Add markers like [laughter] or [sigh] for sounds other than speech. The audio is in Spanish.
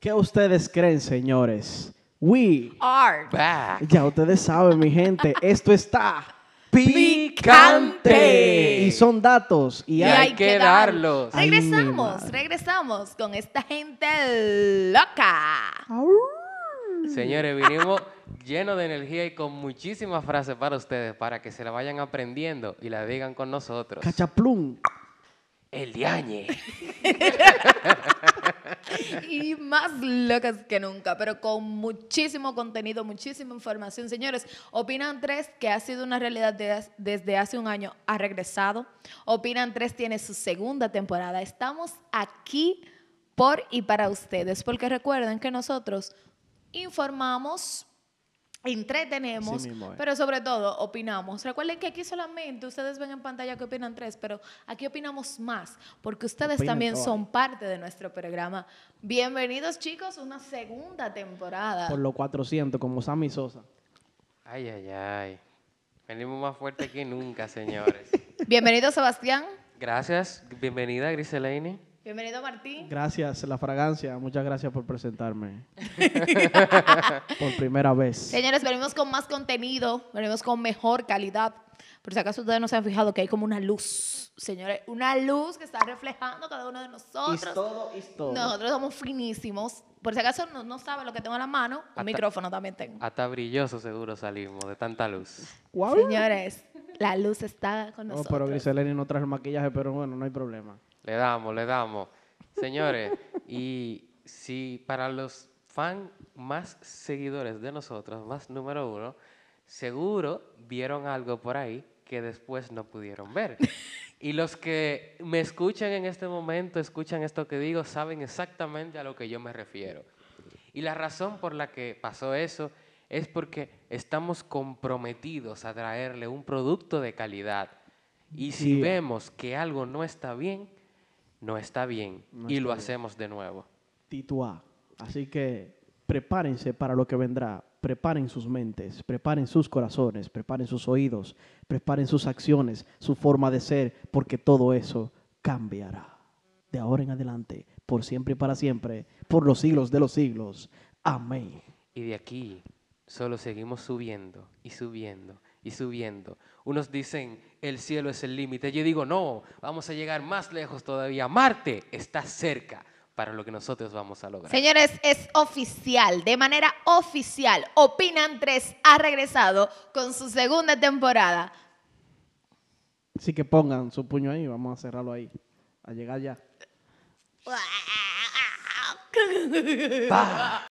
¿Qué ustedes creen, señores? We. Art. Back. Ya ustedes saben, mi gente, esto está Picante. y son datos y Y hay hay que darlos. Ay, Regresamos, regresamos con esta gente loca. Señores, vinimos llenos de energía y con muchísimas frases para ustedes para que se la vayan aprendiendo y la digan con nosotros. cachaplum. El diañe. [laughs] y más locas que nunca, pero con muchísimo contenido, muchísima información. Señores, Opinan 3, que ha sido una realidad de- desde hace un año, ha regresado. Opinan 3 tiene su segunda temporada. Estamos aquí por y para ustedes, porque recuerden que nosotros informamos, entretenemos, mismo es. pero sobre todo opinamos. Recuerden que aquí solamente ustedes ven en pantalla que opinan tres, pero aquí opinamos más, porque ustedes Opinen también todo. son parte de nuestro programa. Bienvenidos chicos, a una segunda temporada. Por los 400, como Sammy Sosa. Ay, ay, ay. Venimos más fuerte que nunca, señores. [laughs] Bienvenido Sebastián, Gracias. Bienvenida, Griselaine. Bienvenido Martín. Gracias, la fragancia. Muchas gracias por presentarme. [laughs] por primera vez. Señores, venimos con más contenido, venimos con mejor calidad. Por si acaso ustedes no se han fijado que hay como una luz, señores, una luz que está reflejando cada uno de nosotros. Es todo, es todo. Nosotros somos finísimos. Por si acaso no, no saben lo que tengo en la mano, un Hasta- micrófono también tengo. Hasta brilloso seguro salimos de tanta luz. Guau. Señores, la luz está con No, nosotros. pero Griseleni no traje el maquillaje, pero bueno, no hay problema. Le damos, le damos. Señores, [laughs] y si para los fans más seguidores de nosotros, más número uno, seguro vieron algo por ahí que después no pudieron ver. [laughs] Y los que me escuchan en este momento, escuchan esto que digo, saben exactamente a lo que yo me refiero. Y la razón por la que pasó eso es porque estamos comprometidos a traerle un producto de calidad. Y si Yeah. vemos que algo no está bien, no está bien. No y está lo bien. hacemos de nuevo. Tituá. Así que prepárense para lo que vendrá. Preparen sus mentes, preparen sus corazones, preparen sus oídos, preparen sus acciones, su forma de ser, porque todo eso cambiará. De ahora en adelante, por siempre y para siempre, por los siglos de los siglos. Amén. Y de aquí solo seguimos subiendo y subiendo y subiendo. Unos dicen, el cielo es el límite. Yo digo, no, vamos a llegar más lejos todavía. Marte está cerca para lo que nosotros vamos a lograr. Señores, es oficial, de manera oficial. Opinan 3 ha regresado con su segunda temporada. Así que pongan su puño ahí, vamos a cerrarlo ahí. A llegar ya. [laughs]